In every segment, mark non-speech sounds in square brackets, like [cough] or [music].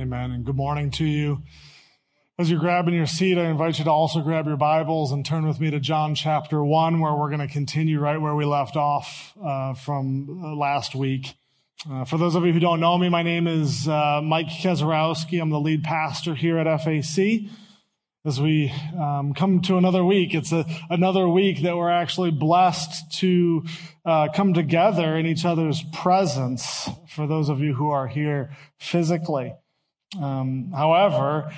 Amen. And good morning to you. As you're grabbing your seat, I invite you to also grab your Bibles and turn with me to John chapter 1, where we're going to continue right where we left off uh, from uh, last week. Uh, for those of you who don't know me, my name is uh, Mike Kezarowski. I'm the lead pastor here at FAC as we um, come to another week. It's a, another week that we're actually blessed to uh, come together in each other's presence for those of you who are here physically. Um, however,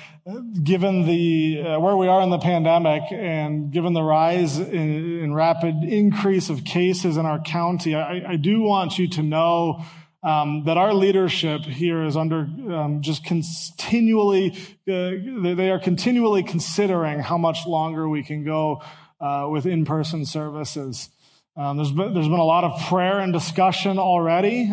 given the uh, where we are in the pandemic and given the rise in, in rapid increase of cases in our county, I, I do want you to know um, that our leadership here is under um, just continually, uh, they are continually considering how much longer we can go uh, with in-person services. Um, there's been, there's been a lot of prayer and discussion already.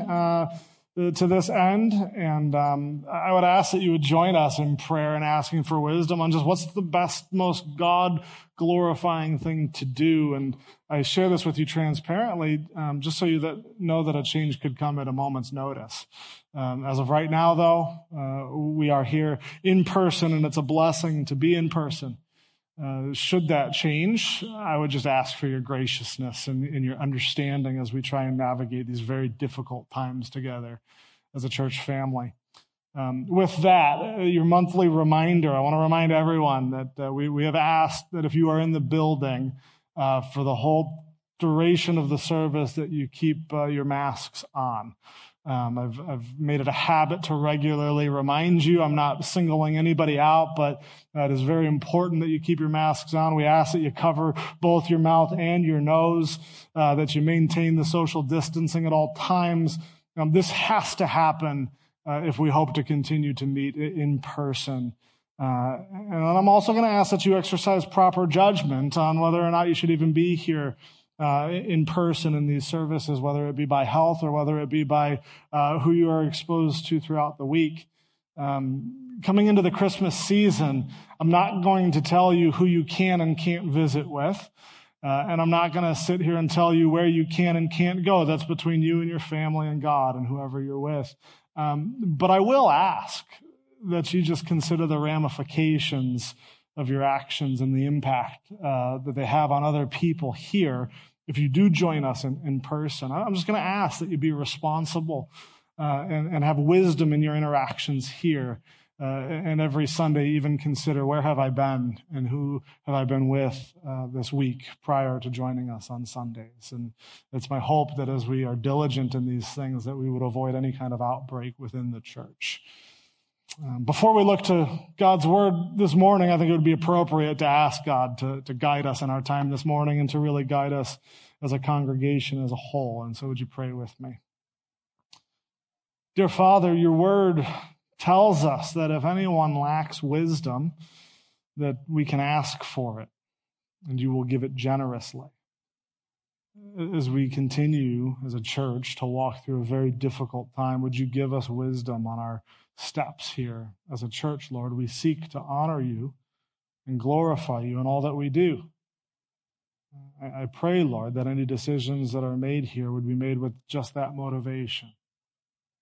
To this end. And um, I would ask that you would join us in prayer and asking for wisdom on just what's the best, most God glorifying thing to do. And I share this with you transparently, um, just so you that know that a change could come at a moment's notice. Um, as of right now, though, uh, we are here in person, and it's a blessing to be in person. Uh, should that change, I would just ask for your graciousness and, and, your understanding as we try and navigate these very difficult times together as a church family. Um, with that, uh, your monthly reminder, I want to remind everyone that uh, we, we have asked that if you are in the building uh, for the whole duration of the service, that you keep uh, your masks on. Um, I've, I've made it a habit to regularly remind you. I'm not singling anybody out, but it is very important that you keep your masks on. We ask that you cover both your mouth and your nose, uh, that you maintain the social distancing at all times. Um, this has to happen uh, if we hope to continue to meet in person. Uh, and I'm also going to ask that you exercise proper judgment on whether or not you should even be here uh, in person in these services, whether it be by health or whether it be by uh, who you are exposed to throughout the week. Um, coming into the Christmas season, I'm not going to tell you who you can and can't visit with. Uh, and I'm not going to sit here and tell you where you can and can't go. That's between you and your family and God and whoever you're with. Um, but I will ask that you just consider the ramifications of your actions and the impact uh, that they have on other people here if you do join us in, in person. I'm just going to ask that you be responsible uh, and, and, have wisdom in your interactions here. Uh, and every Sunday, even consider where have I been and who have I been with uh, this week prior to joining us on Sundays. And it's my hope that as we are diligent in these things, that we would avoid any kind of outbreak within the church. Um, before we look to God's word this morning, I think it would be appropriate to ask God to, to guide us in our time this morning and to really guide us as a congregation as a whole. And so would you pray with me? Dear Father, your word tells us that if anyone lacks wisdom, that we can ask for it and you will give it generously. As we continue as a church to walk through a very difficult time, would you give us wisdom on our steps here as a church, Lord. We seek to honor you and glorify you in all that we do. I, pray, Lord, that any decisions that are made here would be made with just that motivation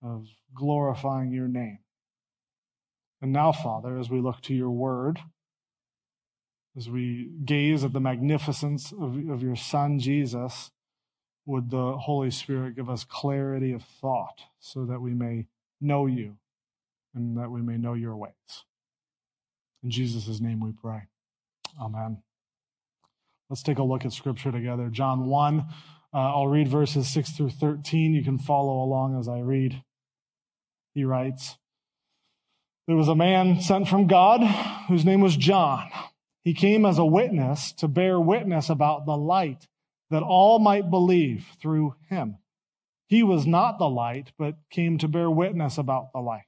of glorifying your name. And now, Father, as we look to your word, as we gaze at the magnificence of, of your Son, Jesus, would the Holy Spirit give us clarity of thought so that we may know you and that we may know your ways. In Jesus' name we pray. Amen. Let's take a look at scripture together. John 1, uh, I'll read verses 6 through 13. You can follow along as I read. He writes, There was a man sent from God whose name was John. He came as a witness to bear witness about the light that all might believe through him. He was not the light, but came to bear witness about the light.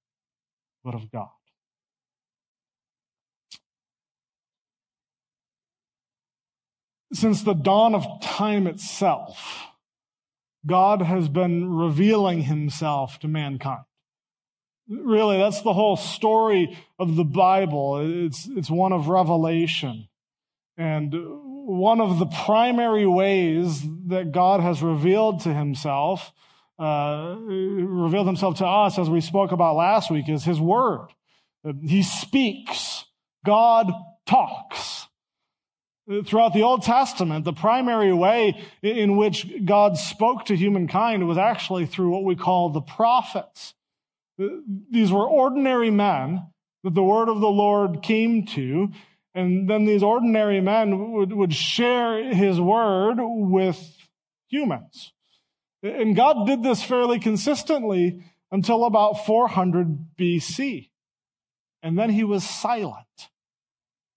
but of God. Since the dawn of time itself, God has been revealing himself to mankind. Really, that's the whole story of the Bible. It's, it's one of revelation. And one of the primary ways that God has revealed to himself uh, revealed himself to us, as we spoke about last week, is his word. He speaks. God talks. Throughout the Old Testament, the primary way in which God spoke to humankind was actually through what we call the prophets. These were ordinary men that the word of the Lord came to, and then these ordinary men would, would share his word with humans. And God did this fairly consistently until about 400 BC. And then he was silent.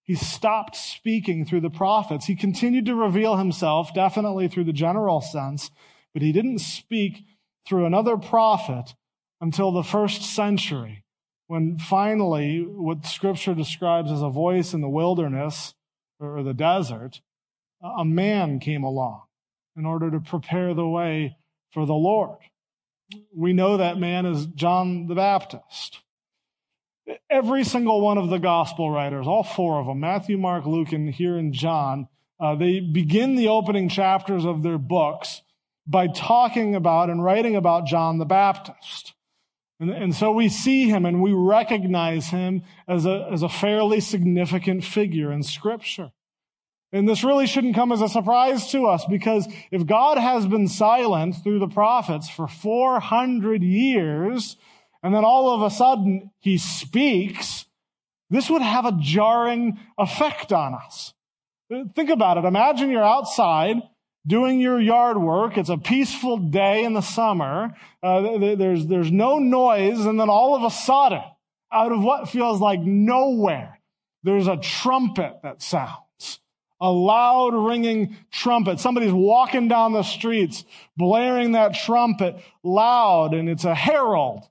He stopped speaking through the prophets. He continued to reveal himself, definitely through the general sense, but he didn't speak through another prophet until the first century, when finally, what scripture describes as a voice in the wilderness or the desert, a man came along in order to prepare the way for the Lord. We know that man is John the Baptist. Every single one of the gospel writers, all four of them, Matthew, Mark, Luke, and here in John, uh, they begin the opening chapters of their books by talking about and writing about John the Baptist. And, and so we see him and we recognize him as a, as a fairly significant figure in Scripture. And this really shouldn't come as a surprise to us because if God has been silent through the prophets for 400 years, and then all of a sudden he speaks, this would have a jarring effect on us. Think about it. Imagine you're outside doing your yard work. It's a peaceful day in the summer. Uh, there's, there's no noise. And then all of a sudden, out of what feels like nowhere, there's a trumpet that sounds. A loud ringing trumpet. Somebody's walking down the streets, blaring that trumpet loud, and it's a herald.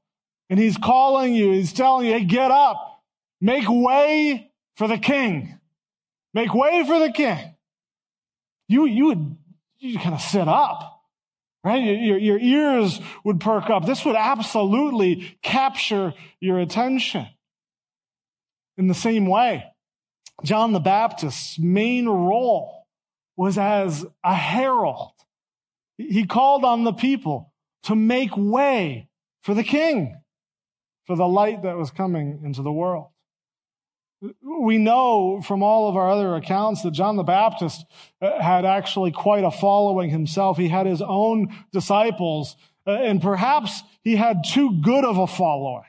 And he's calling you, he's telling you, hey, get up, make way for the king. Make way for the king. You, you would you kind of sit up, right? Your, your ears would perk up. This would absolutely capture your attention. In the same way, John the Baptist's main role was as a herald. He called on the people to make way for the king, for the light that was coming into the world. We know from all of our other accounts that John the Baptist uh, had actually quite a following himself. He had his own disciples, uh, and perhaps he had too good of a following.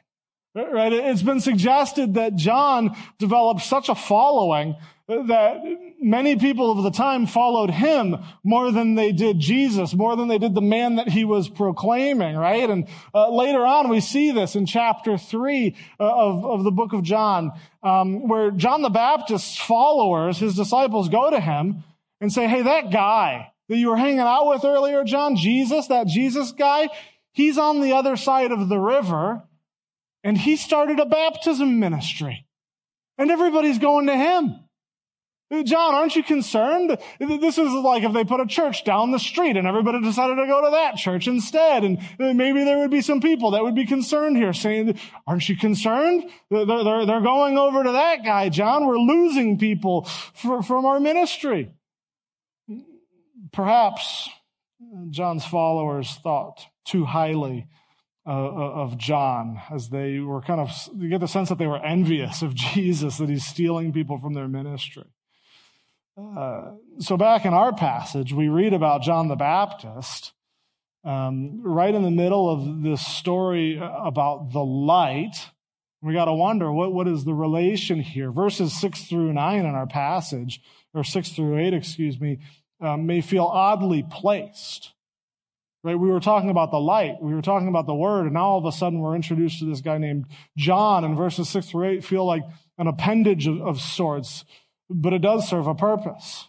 Right? It's been suggested that John developed such a following that many people of the time followed him more than they did Jesus, more than they did the man that he was proclaiming, right? And uh, later on, we see this in chapter three uh, of, of the book of John, um, where John the Baptist's followers, his disciples, go to him and say, "Hey, that guy that you were hanging out with earlier, John, Jesus, that Jesus guy, he's on the other side of the river." And he started a baptism ministry. And everybody's going to him. John, aren't you concerned? This is like if they put a church down the street and everybody decided to go to that church instead. And maybe there would be some people that would be concerned here saying, aren't you concerned? They're, going over to that guy, John. We're losing people from our ministry. Perhaps John's followers thought too highly uh, of John as they were kind of, you get the sense that they were envious of [laughs] Jesus, that he's stealing people from their ministry. Uh, so back in our passage, we read about John the Baptist, um, right in the middle of this story about the light. We got to wonder what, what is the relation here? Verses six through nine in our passage, or six through eight, excuse me, um, may feel oddly placed. Right? We were talking about the light. We were talking about the word. And now all of a sudden we're introduced to this guy named John and verses six through eight feel like an appendage of, of sorts, but it does serve a purpose.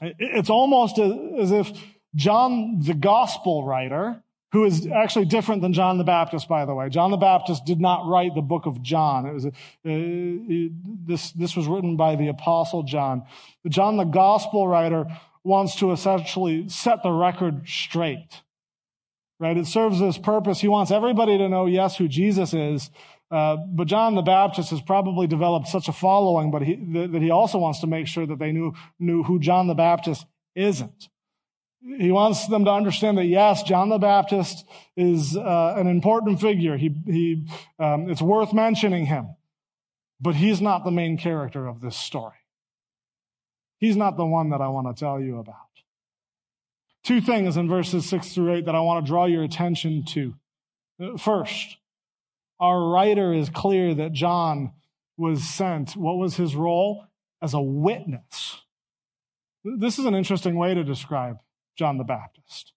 It's almost as if John, the gospel writer, who is actually different than John the Baptist, by the way. John the Baptist did not write the book of John. It was uh, this, this was written by the apostle John. John the gospel writer wants to essentially set the record straight. Right? It serves this purpose. He wants everybody to know, yes, who Jesus is. Uh, but John the Baptist has probably developed such a following, but he, that he also wants to make sure that they knew, knew who John the Baptist isn't. He wants them to understand that yes, John the Baptist is uh, an important figure. He, he, um, it's worth mentioning him, but he's not the main character of this story. He's not the one that I want to tell you about. Two things in verses six through eight that I want to draw your attention to. First, our writer is clear that John was sent. What was his role? As a witness. This is an interesting way to describe John the Baptist.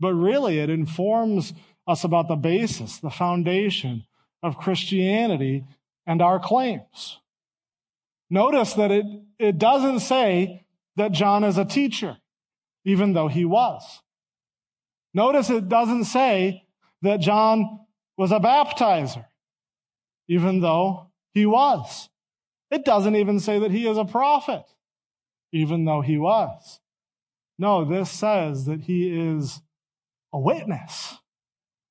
But really, it informs us about the basis, the foundation of Christianity and our claims. Notice that it, it doesn't say that John is a teacher, even though he was. Notice it doesn't say that John was a baptizer, even though he was. It doesn't even say that he is a prophet, even though he was. No, this says that he is a witness.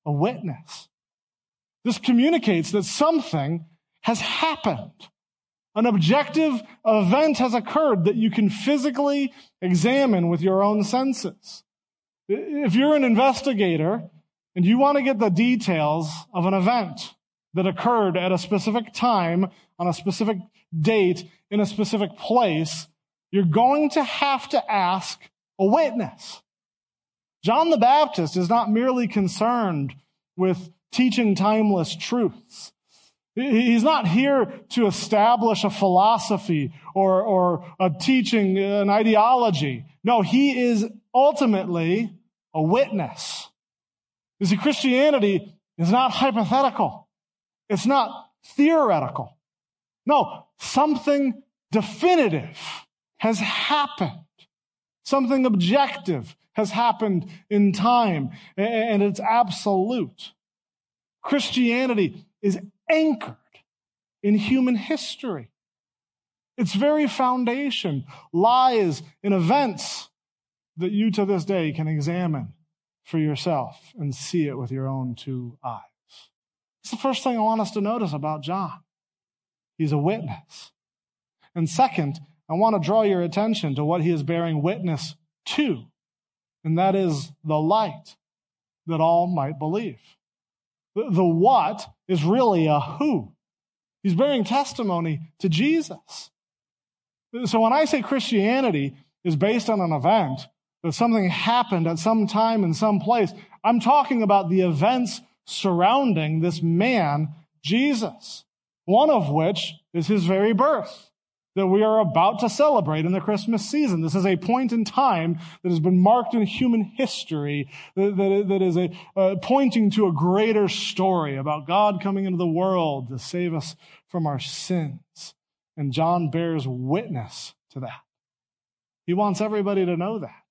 A witness. This communicates that something has happened. An objective event has occurred that you can physically examine with your own senses. If you're an investigator and you want to get the details of an event that occurred at a specific time, on a specific date, in a specific place, you're going to have to ask a witness. John the Baptist is not merely concerned with teaching timeless truths. He's not here to establish a philosophy or, or a teaching, an ideology. No, he is ultimately a witness. You see, Christianity is not hypothetical. It's not theoretical. No, something definitive has happened. Something objective has happened in time and it's absolute. Christianity is anchored in human history. Its very foundation lies in events that you to this day can examine for yourself and see it with your own two eyes. It's the first thing I want us to notice about John. He's a witness. And second, I want to draw your attention to what he is bearing witness to, and that is the light that all might believe. The what is really a who. He's bearing testimony to Jesus. So when I say Christianity is based on an event, that something happened at some time in some place, I'm talking about the events surrounding this man, Jesus, one of which is his very birth that we are about to celebrate in the Christmas season. This is a point in time that has been marked in human history that, that, that is a, uh, pointing to a greater story about God coming into the world to save us from our sins. And John bears witness to that. He wants everybody to know that.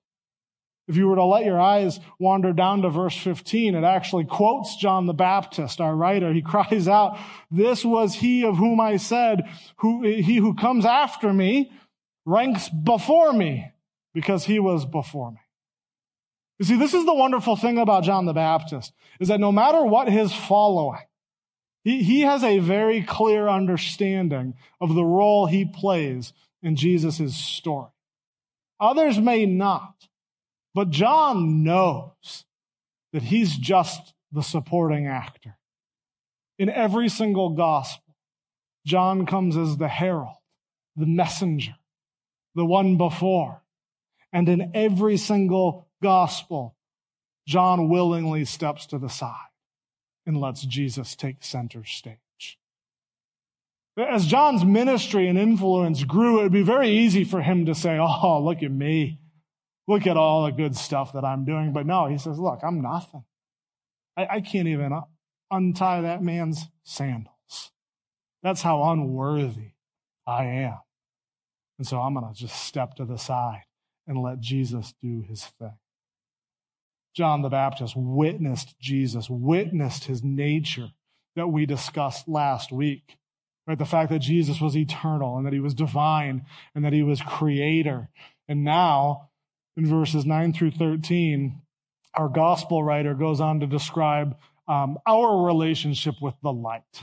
If you were to let your eyes wander down to verse 15, it actually quotes John the Baptist, our writer. He [laughs] cries out, this was he of whom I said, who, he who comes after me ranks before me because he was before me. You see, this is the wonderful thing about John the Baptist is that no matter what his following, he, he has a very clear understanding of the role he plays in Jesus' story. Others may not. But John knows that he's just the supporting actor. In every single gospel, John comes as the herald, the messenger, the one before. And in every single gospel, John willingly steps to the side and lets Jesus take center stage. As John's ministry and influence grew, it would be very easy for him to say, Oh, look at me look at all the good stuff that I'm doing. But no, he says, look, I'm nothing. I, I can't even untie that man's sandals. That's how unworthy I am. And so I'm going to just step to the side and let Jesus do his thing. John the Baptist witnessed Jesus, witnessed his nature that we discussed last week. Right? The fact that Jesus was eternal and that he was divine and that he was creator. And now, in verses 9 through 13, our gospel writer goes on to describe um, our relationship with the light,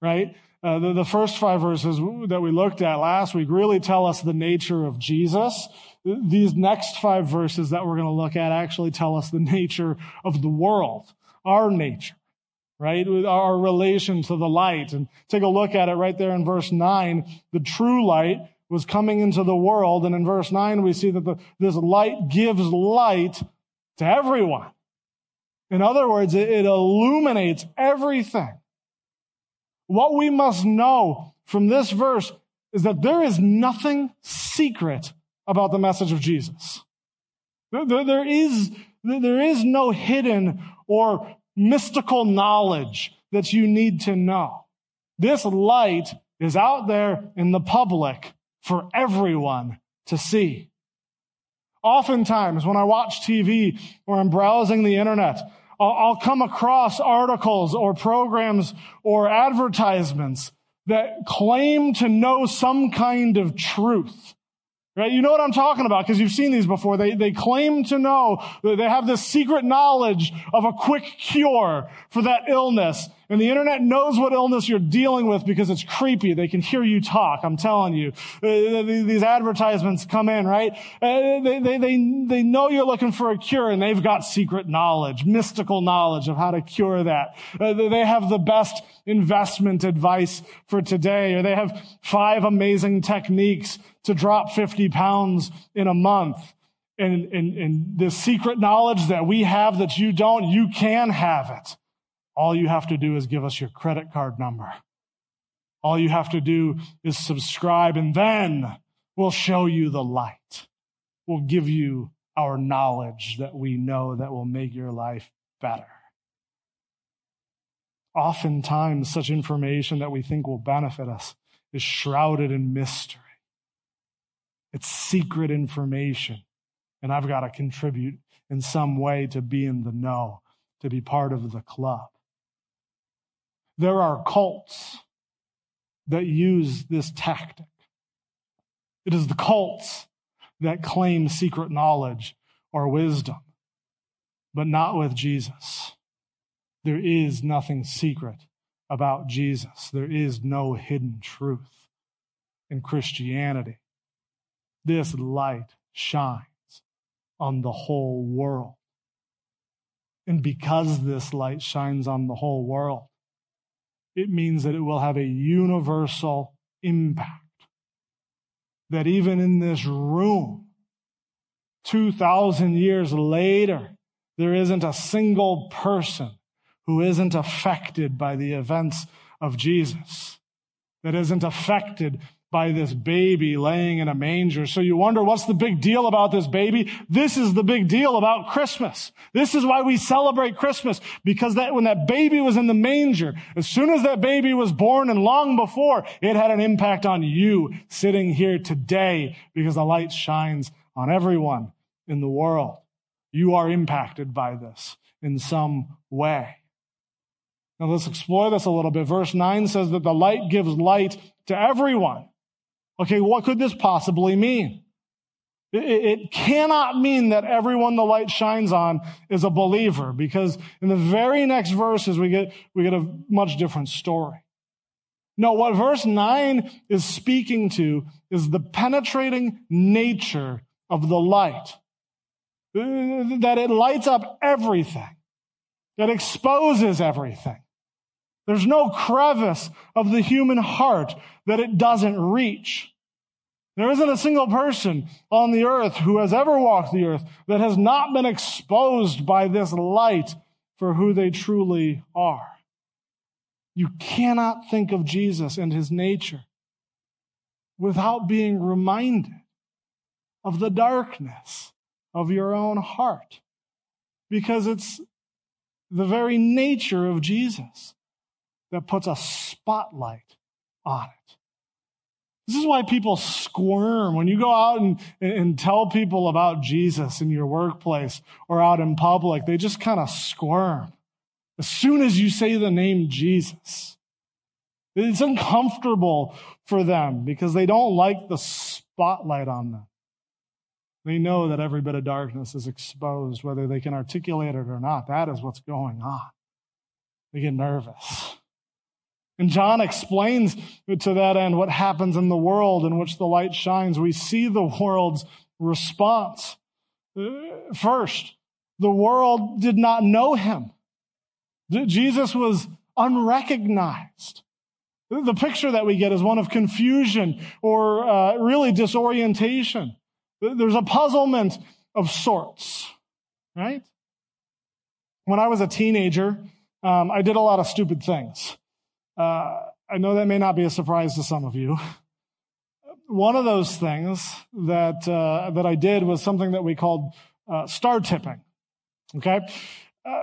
right? Uh, the, the first five verses that we looked at last week really tell us the nature of Jesus. These next five verses that we're going to look at actually tell us the [laughs] nature of the world, our nature, right? Our relation to the light. And take a look at it right there in verse 9. The true light was coming into the world. And in verse 9, we see that the, this light gives light to everyone. In other words, it, it illuminates everything. What we must know from this verse is that there is nothing secret about the message of Jesus. There, there, there, is, there is no hidden or mystical knowledge that you need to know. This light is out there in the public for everyone to see. Oftentimes, when I watch TV or I'm browsing the internet, I'll, come across articles or programs or advertisements that claim to know some kind of truth. Right? You know what I'm talking about because you've seen these before. They, they claim to know, they have this secret knowledge of a quick cure for that illness. And the internet knows what illness you're dealing with because it's creepy. They can hear you talk. I'm telling you. Uh, these advertisements come in, right? Uh, they, they, they, they know you're looking for a cure and they've got secret knowledge, mystical knowledge of how to cure that. Uh, they have the best investment advice for today, or they have five amazing techniques to drop 50 pounds in a month. And, and, and the secret knowledge that we have that you don't, you can have it. All you have to do is give us your credit card number. All you have to do is subscribe and then we'll show you the light. We'll give you our knowledge that we know that will make your life better. Oftentimes, such information that we think will benefit us is shrouded in mystery. It's secret information. And I've got to contribute in some way to be in the know, to be part of the club. There are cults that use this tactic. It is the cults that claim secret knowledge or wisdom, but not with Jesus. There is nothing secret about Jesus. There is no hidden truth in Christianity this light shines on the whole world. And because this light shines on the whole world, it means that it will have a universal impact. That even in this room, 2,000 years later, there isn't a single person who isn't affected by the events of Jesus, that isn't affected by this baby laying in a manger. So you wonder what's the big deal about this baby? This is the big deal about Christmas. This is why we celebrate Christmas because that when that baby was in the manger, as soon as that baby was born and long before, it had an impact on you sitting here today because the light shines on everyone in the world. You are impacted by this in some way. Now let's explore this a little bit. Verse 9 says that the light gives light to everyone. Okay, what could this possibly mean? It, cannot mean that everyone the light shines on is a believer because in the very next verses we get, we get a much different story. No, what verse 9 is speaking to is the penetrating nature of the light. That it lights up everything. That exposes everything. There's no crevice of the human heart that it doesn't reach. There isn't a single person on the earth who has ever walked the earth that has not been exposed by this light for who they truly are. You cannot think of Jesus and his nature without being reminded of the darkness of your own heart because it's the very nature of Jesus that puts a spotlight on it. This is why people squirm. When you go out and, and tell people about Jesus in your workplace or out in public, they just kind of squirm. As soon as you say the name Jesus, it's uncomfortable for them because they don't like the spotlight on them. They know that every bit of darkness is exposed, whether they can articulate it or not. That is what's going on. They get nervous. And John explains to that end what happens in the world in which the light shines. We see the world's response. First, the world did not know him. Jesus was unrecognized. The picture that we get is one of confusion or uh, really disorientation. There's a puzzlement of sorts, right? When I was a teenager, um, I did a lot of stupid things. Uh, I know that may not be a surprise to some of you. One of those things that uh, that I did was something that we called uh, star tipping. Okay, uh,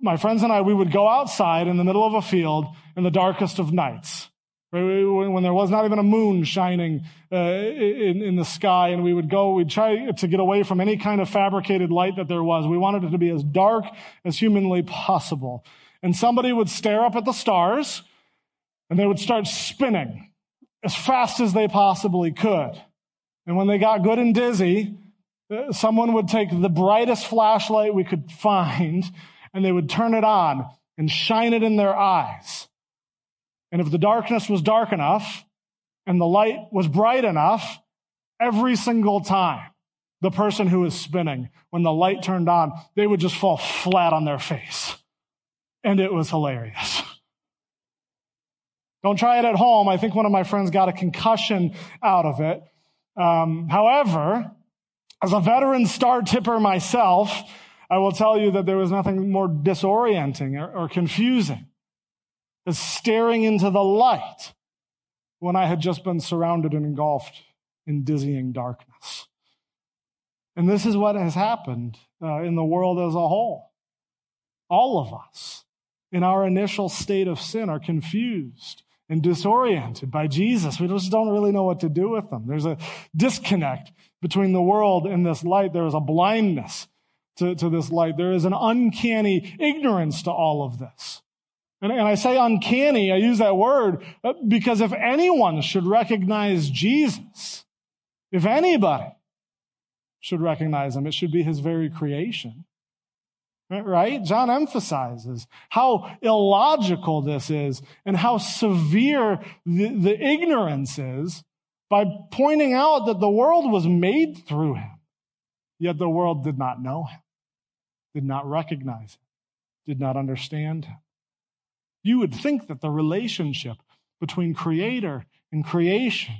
my friends and I we would go outside in the middle of a field in the darkest of nights, when there was not even a moon shining uh, in, in the sky, and we would go, we'd try to get away from any kind of fabricated light that there was. We wanted it to be as dark as humanly possible. And somebody would stare up at the stars and they would start spinning as fast as they possibly could. And when they got good and dizzy, uh, someone would take the brightest flashlight we could find [laughs] and they would turn it on and shine it in their eyes. And if the darkness was dark enough and the light was bright enough, every single time the person who was spinning, when the light turned on, they would just fall flat on their face. And it was hilarious. [laughs] Don't try it at home. I think one of my friends got a concussion out of it. Um, however, as a veteran star tipper myself, I will tell you that there was nothing more disorienting or, or confusing as staring into the light when I had just been surrounded and engulfed in dizzying darkness. And this is what has happened uh, in the world as a whole. All of us, in our initial state of sin, are confused and disoriented by Jesus. We just don't really know what to do with them. There's a disconnect between the world and this light. There is a blindness to, to this light. There is an uncanny ignorance to all of this. And, and I say uncanny, I use that word uh, because if anyone should recognize Jesus, if anybody should recognize him, it should be his very creation. Right? John emphasizes how illogical this is and how severe the, the ignorance is by pointing out that the world was made through him. Yet the world did not know him, did not recognize him, did not understand him. You would think that the relationship between creator and creation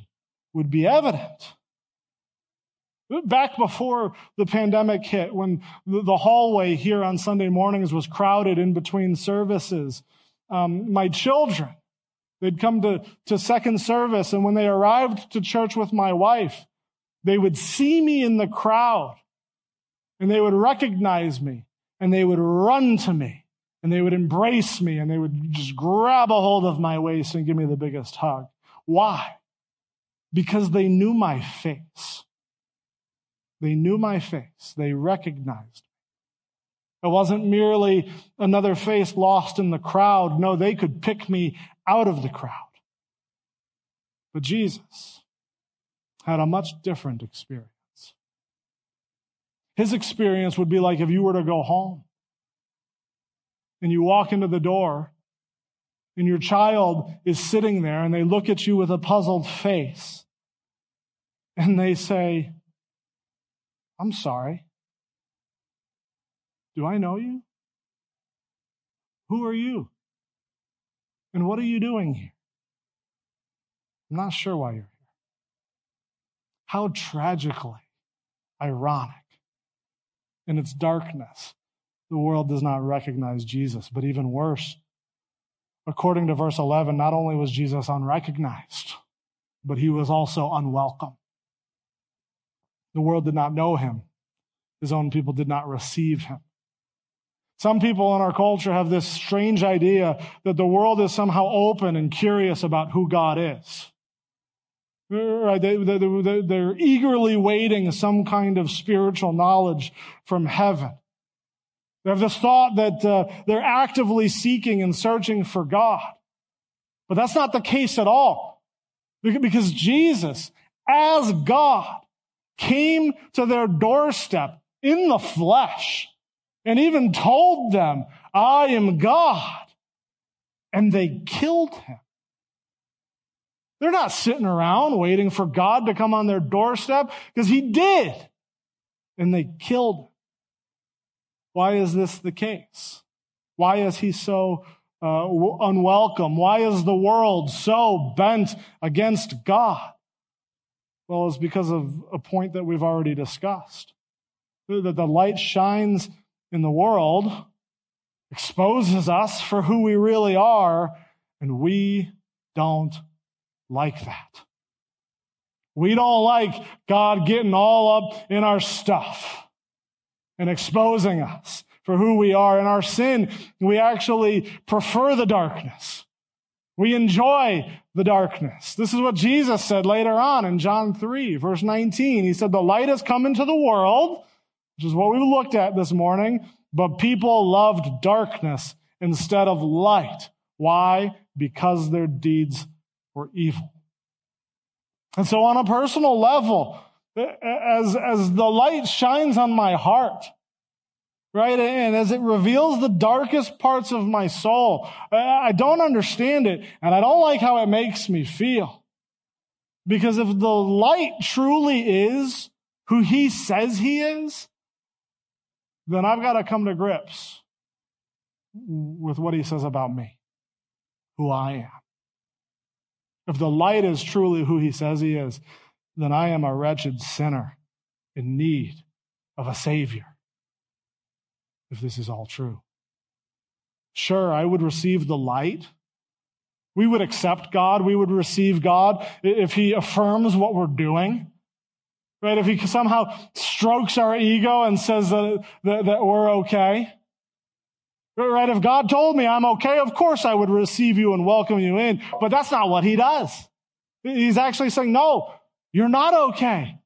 would be evident. Back before the pandemic hit, when the hallway here on Sunday mornings was crowded in between services, um, my children, they'd come to, to second service, and when they arrived to church with my wife, they would see me in the crowd, and they would recognize me, and they would run to me, and they would embrace me, and they would just grab a hold of my waist and give me the biggest hug. Why? Because they knew my face. They knew my face. They recognized me. It wasn't merely another face lost in the crowd. No, they could pick me out of the crowd. But Jesus had a much different experience. His experience would be like if you were to go home and you walk into the door and your child is sitting there and they look at you with a puzzled face and they say, I'm sorry. Do I know you? Who are you? And what are you doing here? I'm not sure why you're here. How tragically ironic. In its darkness, the world does not recognize Jesus. But even worse, according to verse 11, not only was Jesus unrecognized, but he was also unwelcome. The world did not know him. His own people did not receive him. Some people in our culture have this strange idea that the world is somehow open and curious about who God is. Right? They, they, they're eagerly waiting some kind of spiritual knowledge from heaven. They have this thought that uh, they're actively seeking and searching for God. But that's not the case at all. Because Jesus, as God, came to their doorstep in the flesh and even told them, I am God. And they killed him. They're not sitting around waiting for God to come on their doorstep because he did. And they killed him. Why is this the case? Why is he so uh, unwelcome? Why is the world so bent against God? Well, it's because of a point that we've already discussed. That the light shines in the world, exposes us for who we really are, and we don't like that. We don't like God getting all up in our stuff and exposing us for who we are. In our sin, we actually prefer the darkness. We enjoy the darkness. This is what Jesus said later on in John 3, verse 19. He said, The light has come into the world, which is what we looked at this morning, but people loved darkness instead of light. Why? Because their deeds were evil. And so on a personal level, as, as the light shines on my heart, right? And as it reveals the darkest parts of my soul, I don't understand it and I don't like how it makes me feel. Because if the light truly is who he says he is, then I've got to come to grips with what he says about me, who I am. If the light is truly who he says he is, then I am a wretched sinner in need of a savior. If this is all true. Sure, I would receive the light. We would accept God. We would receive God if he affirms what we're doing. Right? If he somehow strokes our ego and says that, that, that we're okay. Right? If God told me I'm okay, of course I would receive you and welcome you in. But that's not what he does. He's actually saying, no, you're not okay.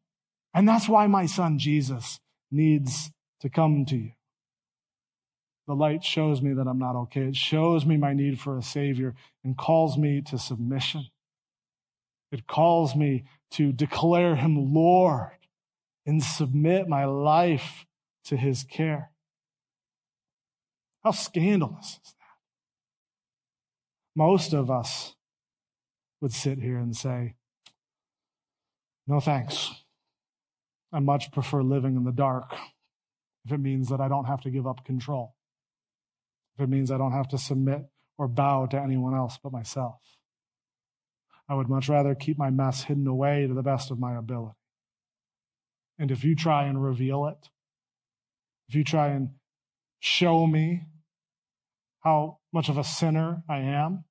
And that's why my son Jesus needs to come to you. The light shows me that I'm not okay. It shows me my need for a savior and calls me to submission. It calls me to declare him Lord and submit my life to his care. How scandalous is that? Most of us would sit here and say, No thanks. I much prefer living in the dark if it means that I don't have to give up control, if it means I don't have to submit or bow to anyone else but myself. I would much rather keep my mess hidden away to the best of my ability. And if you try and reveal it, if you try and show me how much of a sinner I am,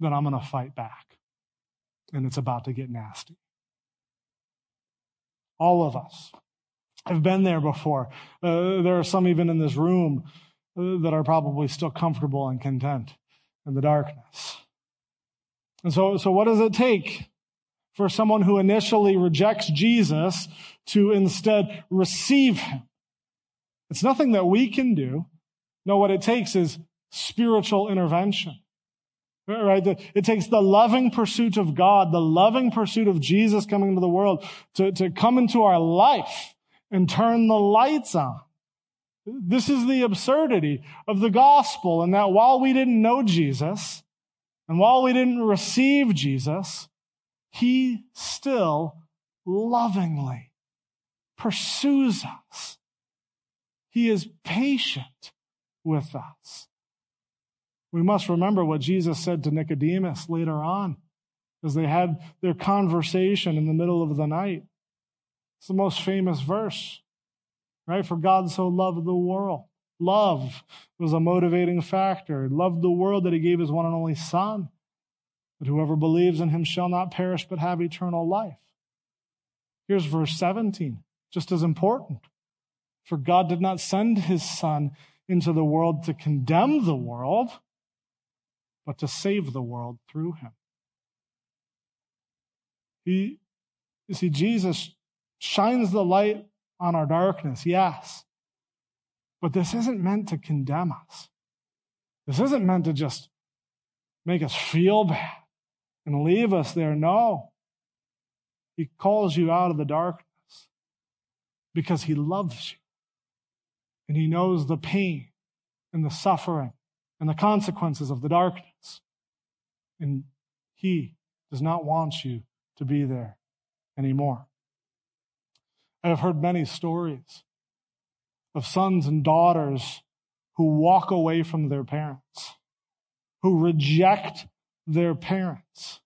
then I'm going to fight back. And it's about to get nasty. All of us have been there before. Uh, there are some even in this room that are probably still comfortable and content in the darkness. And so, so what does it take for someone who initially rejects Jesus to instead receive him? It's nothing that we can do. No, what it takes is spiritual intervention. Right? It takes the loving pursuit of God, the loving pursuit of Jesus coming into the world to, to come into our life and turn the lights on. This is the absurdity of the gospel and that while we didn't know Jesus and while we didn't receive Jesus, he still lovingly pursues us. He is patient with us. We must remember what Jesus said to Nicodemus later on as they had their conversation in the middle of the night. It's the most famous verse, right? For God so loved the world. Love was a motivating factor. He loved the world that he gave his one and only son. But whoever believes in him shall not perish but have eternal life. Here's verse 17, just as important. For God did not send his son into the world to condemn the world, but to save the world through him. He, you see, Jesus shines the light on our darkness, yes. But this isn't meant to condemn us. This isn't meant to just make us feel bad and leave us there. No. He calls you out of the darkness because he loves you. And he knows the pain and the suffering and the consequences of the darkness. And he does not want you to be there anymore. I have heard many stories of sons and daughters who walk away from their parents, who reject their parents.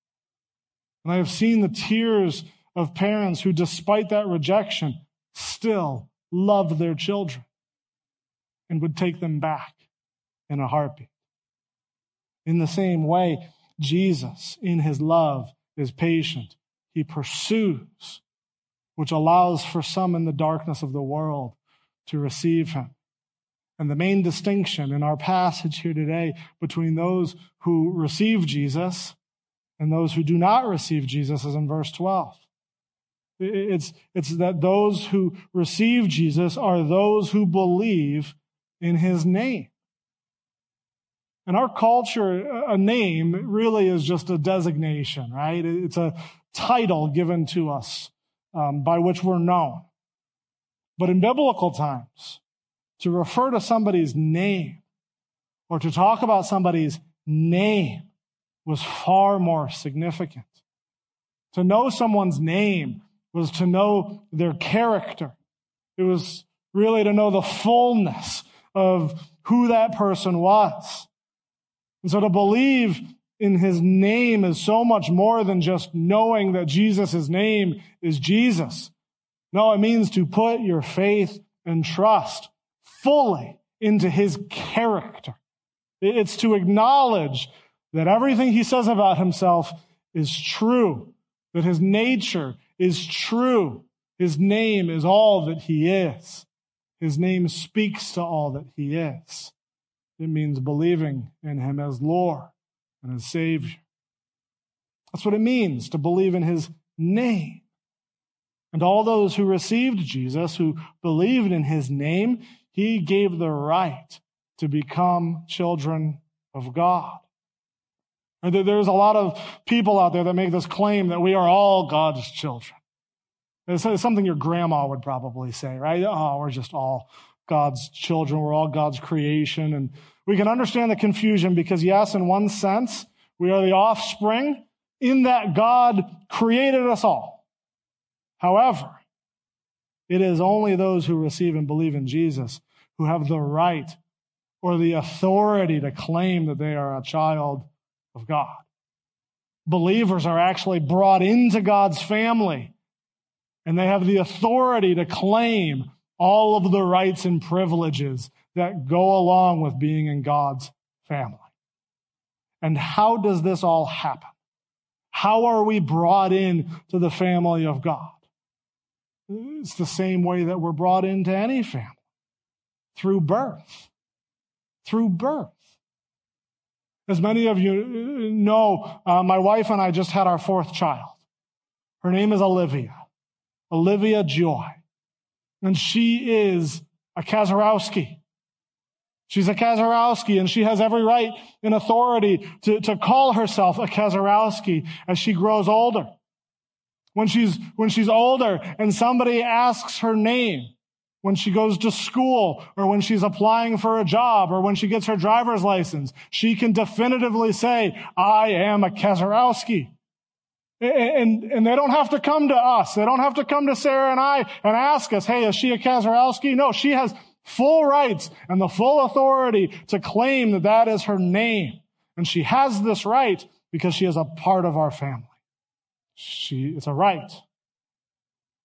And I have seen the tears of parents who, despite that rejection, still love their children and would take them back in a heartbeat. In the same way, Jesus, in his love, is patient. He pursues, which allows for some in the darkness of the world to receive him. And the main distinction in our passage here today between those who receive Jesus and those who do not receive Jesus is in verse 12. It's, it's that those who receive Jesus are those who believe in his name. In our culture, a name really is just a designation, right? It's a title given to us um, by which we're known. But in biblical times, to refer to somebody's name or to talk about somebody's name was far more significant. To know someone's name was to know their character. It was really to know the fullness of who that person was. And so to believe in his name is so much more than just knowing that Jesus' name is Jesus. No, it means to put your faith and trust fully into his character. It's to acknowledge that everything he says about himself is true, that his nature is true. His name is all that he is. His name speaks to all that he is. It means believing in him as Lord and as Savior. Mm. That's what it means to believe in his name. And all those who received Jesus, who believed in his name, he gave the right to become children of God. And there's a lot of people out there that make this claim that we are all God's children. It's something your grandma would probably say, right? Oh, we're just all God's children. We're all God's creation. And we can understand the confusion because, yes, in one sense, we are the offspring in that God created us all. However, it is only those who receive and believe in Jesus who have the right or the authority to claim that they are a child of God. Believers are actually brought into God's family and they have the authority to claim all of the rights and privileges that go along with being in God's family. And how does this all happen? How are we brought in to the family of God? It's the same way that we're brought into any family through birth. Through birth. As many of you know, uh, my wife and I just had our fourth child. Her name is Olivia. Olivia Joy. And she is a Kazarowski. She's a Kazarowski and she has every right and authority to, to call herself a Kazarowski as she grows older. When she's, when she's older and somebody asks her name, when she goes to school or when she's applying for a job or when she gets her driver's license, she can definitively say, I am a Kazarowski. And, and they don't have to come to us. They don't have to come to Sarah and I and ask us, hey, is she a Kazarowski? No, she has full rights and the full authority to claim that that is her name. And she has this right because she is a part of our family. She, it's a right.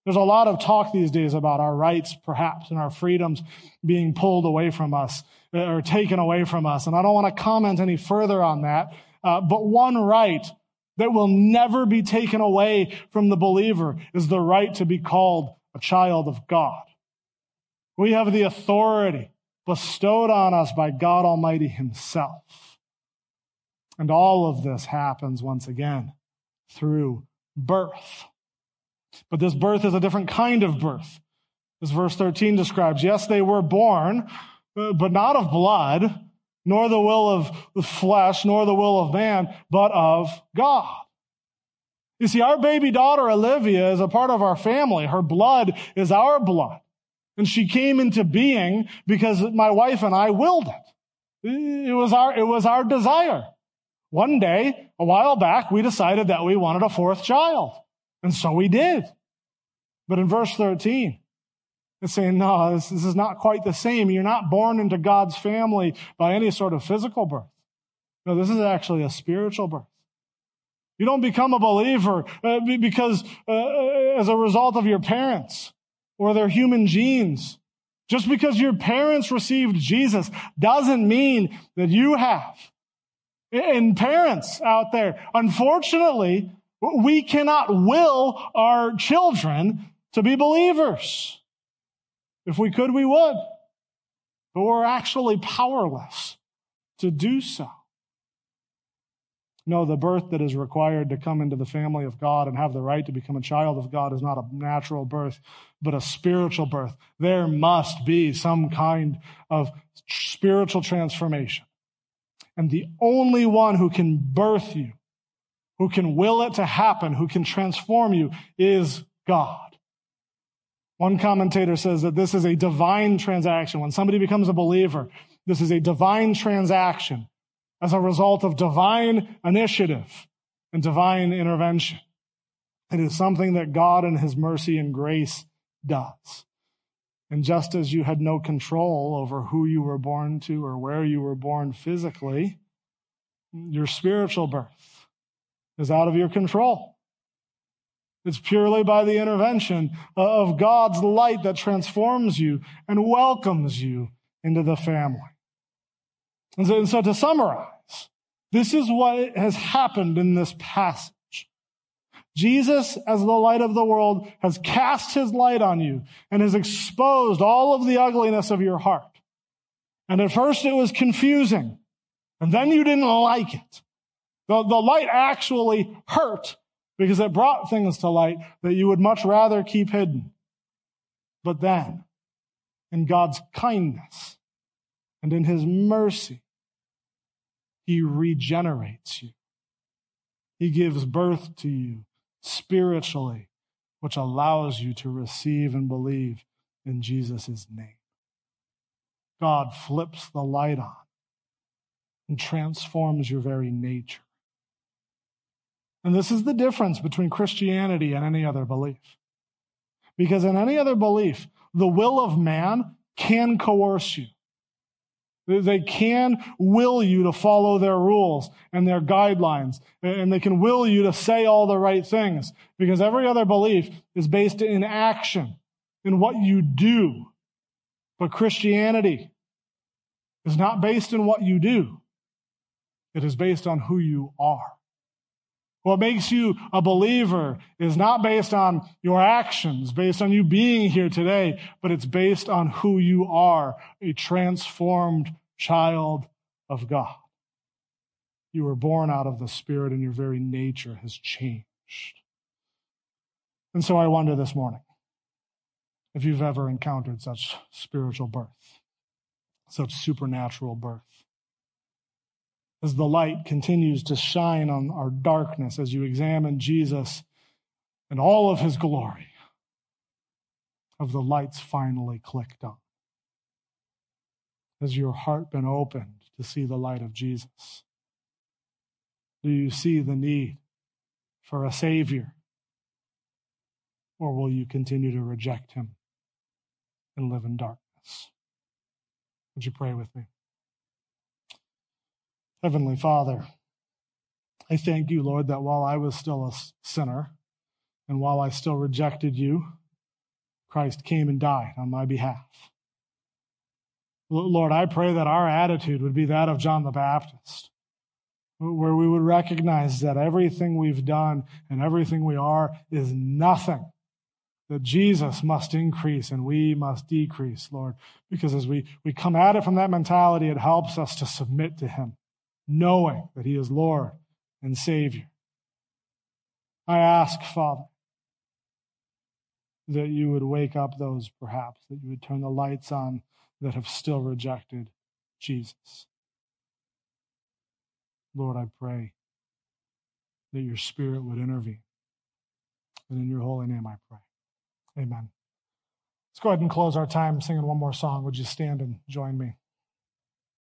There's a lot of talk these days about our rights, perhaps, and our freedoms being pulled away from us uh, or taken away from us. And I don't want to comment any further on that. Uh, but one right that will never be taken away from the believer is the right to be called a child of God. We have the authority bestowed on us by God Almighty Himself. And all of this happens once again through birth. But this birth is a different kind of birth. As verse 13 describes, yes, they were born, uh, but not of blood, nor the will of the flesh, nor the will of man, but of God. You see, our baby daughter, Olivia, is a part of our family. Her blood is our blood. And she came into being because my wife and I willed it. It was our, it was our desire. One day, a while back, we decided that we wanted a fourth child. And so we did. But in verse 13, it's saying, no, this, this is not quite the same. You're not born into God's family by any sort of physical birth. No, this is actually a spiritual birth. You don't become a believer uh, because uh, uh, as a result of your parents or their human genes. Just because your parents received Jesus doesn't mean that you have. And parents out there, unfortunately, we cannot will our children to be believers. If we could, we would. But we're actually powerless to do so. No, the birth that is required to come into the family of God and have the right to become a child of God is not a natural birth, but a spiritual birth. There must be some kind of spiritual transformation. And the only one who can birth you, who can will it to happen, who can transform you is God. One commentator says that this is a divine transaction. When somebody becomes a believer, this is a divine transaction as a result of divine initiative and divine intervention. It is something that God in his mercy and grace does. And just as you had no control over who you were born to or where you were born physically, your spiritual birth is out of your control. It's purely by the intervention of God's light that transforms you and welcomes you into the family. And so, and so to summarize, this is what has happened in this passage. Jesus, as the light of the world, has cast his light on you and has exposed all of the ugliness of your heart. And at first it was confusing, and then you didn't like it. The, the light actually hurt because it brought things to light that you would much rather keep hidden. But then, in God's kindness and in his mercy, he regenerates you. He gives birth to you spiritually, which allows you to receive and believe in Jesus' name. God flips the light on and transforms your very nature. And this is the difference between Christianity and any other belief. Because in any other belief, the will of man can coerce you. They can will you to follow their rules and their guidelines, and they can will you to say all the right things because every other belief is based in action, in what you do. But Christianity is not based in what you do. It is based on who you are. What makes you a believer is not based on your actions, based on you being here today, but it's based on who you are, a transformed child of God. You were born out of the Spirit and your very nature has changed. And so I wonder this morning if you've ever encountered such spiritual birth, such supernatural birth as the light continues to shine on our darkness as you examine Jesus and all of his glory, have the lights finally clicked on? Has your heart been opened to see the light of Jesus? Do you see the need for a Savior? Or will you continue to reject him and live in darkness? Would you pray with me? Heavenly Father, I thank you, Lord, that while I was still a sinner and while I still rejected you, Christ came and died on my behalf. Lord, I pray that our attitude would be that of John the Baptist, where we would recognize that everything we've done and everything we are is nothing. That Jesus must increase and we must decrease, Lord, because as we, we come at it from that mentality, it helps us to submit to Him knowing that He is Lord and Savior. I ask, Father, that you would wake up those perhaps, that you would turn the lights on that have still rejected Jesus. Lord, I pray that your Spirit would intervene. And in your holy name I pray. Amen. Let's go ahead and close our time singing one more song. Would you stand and join me?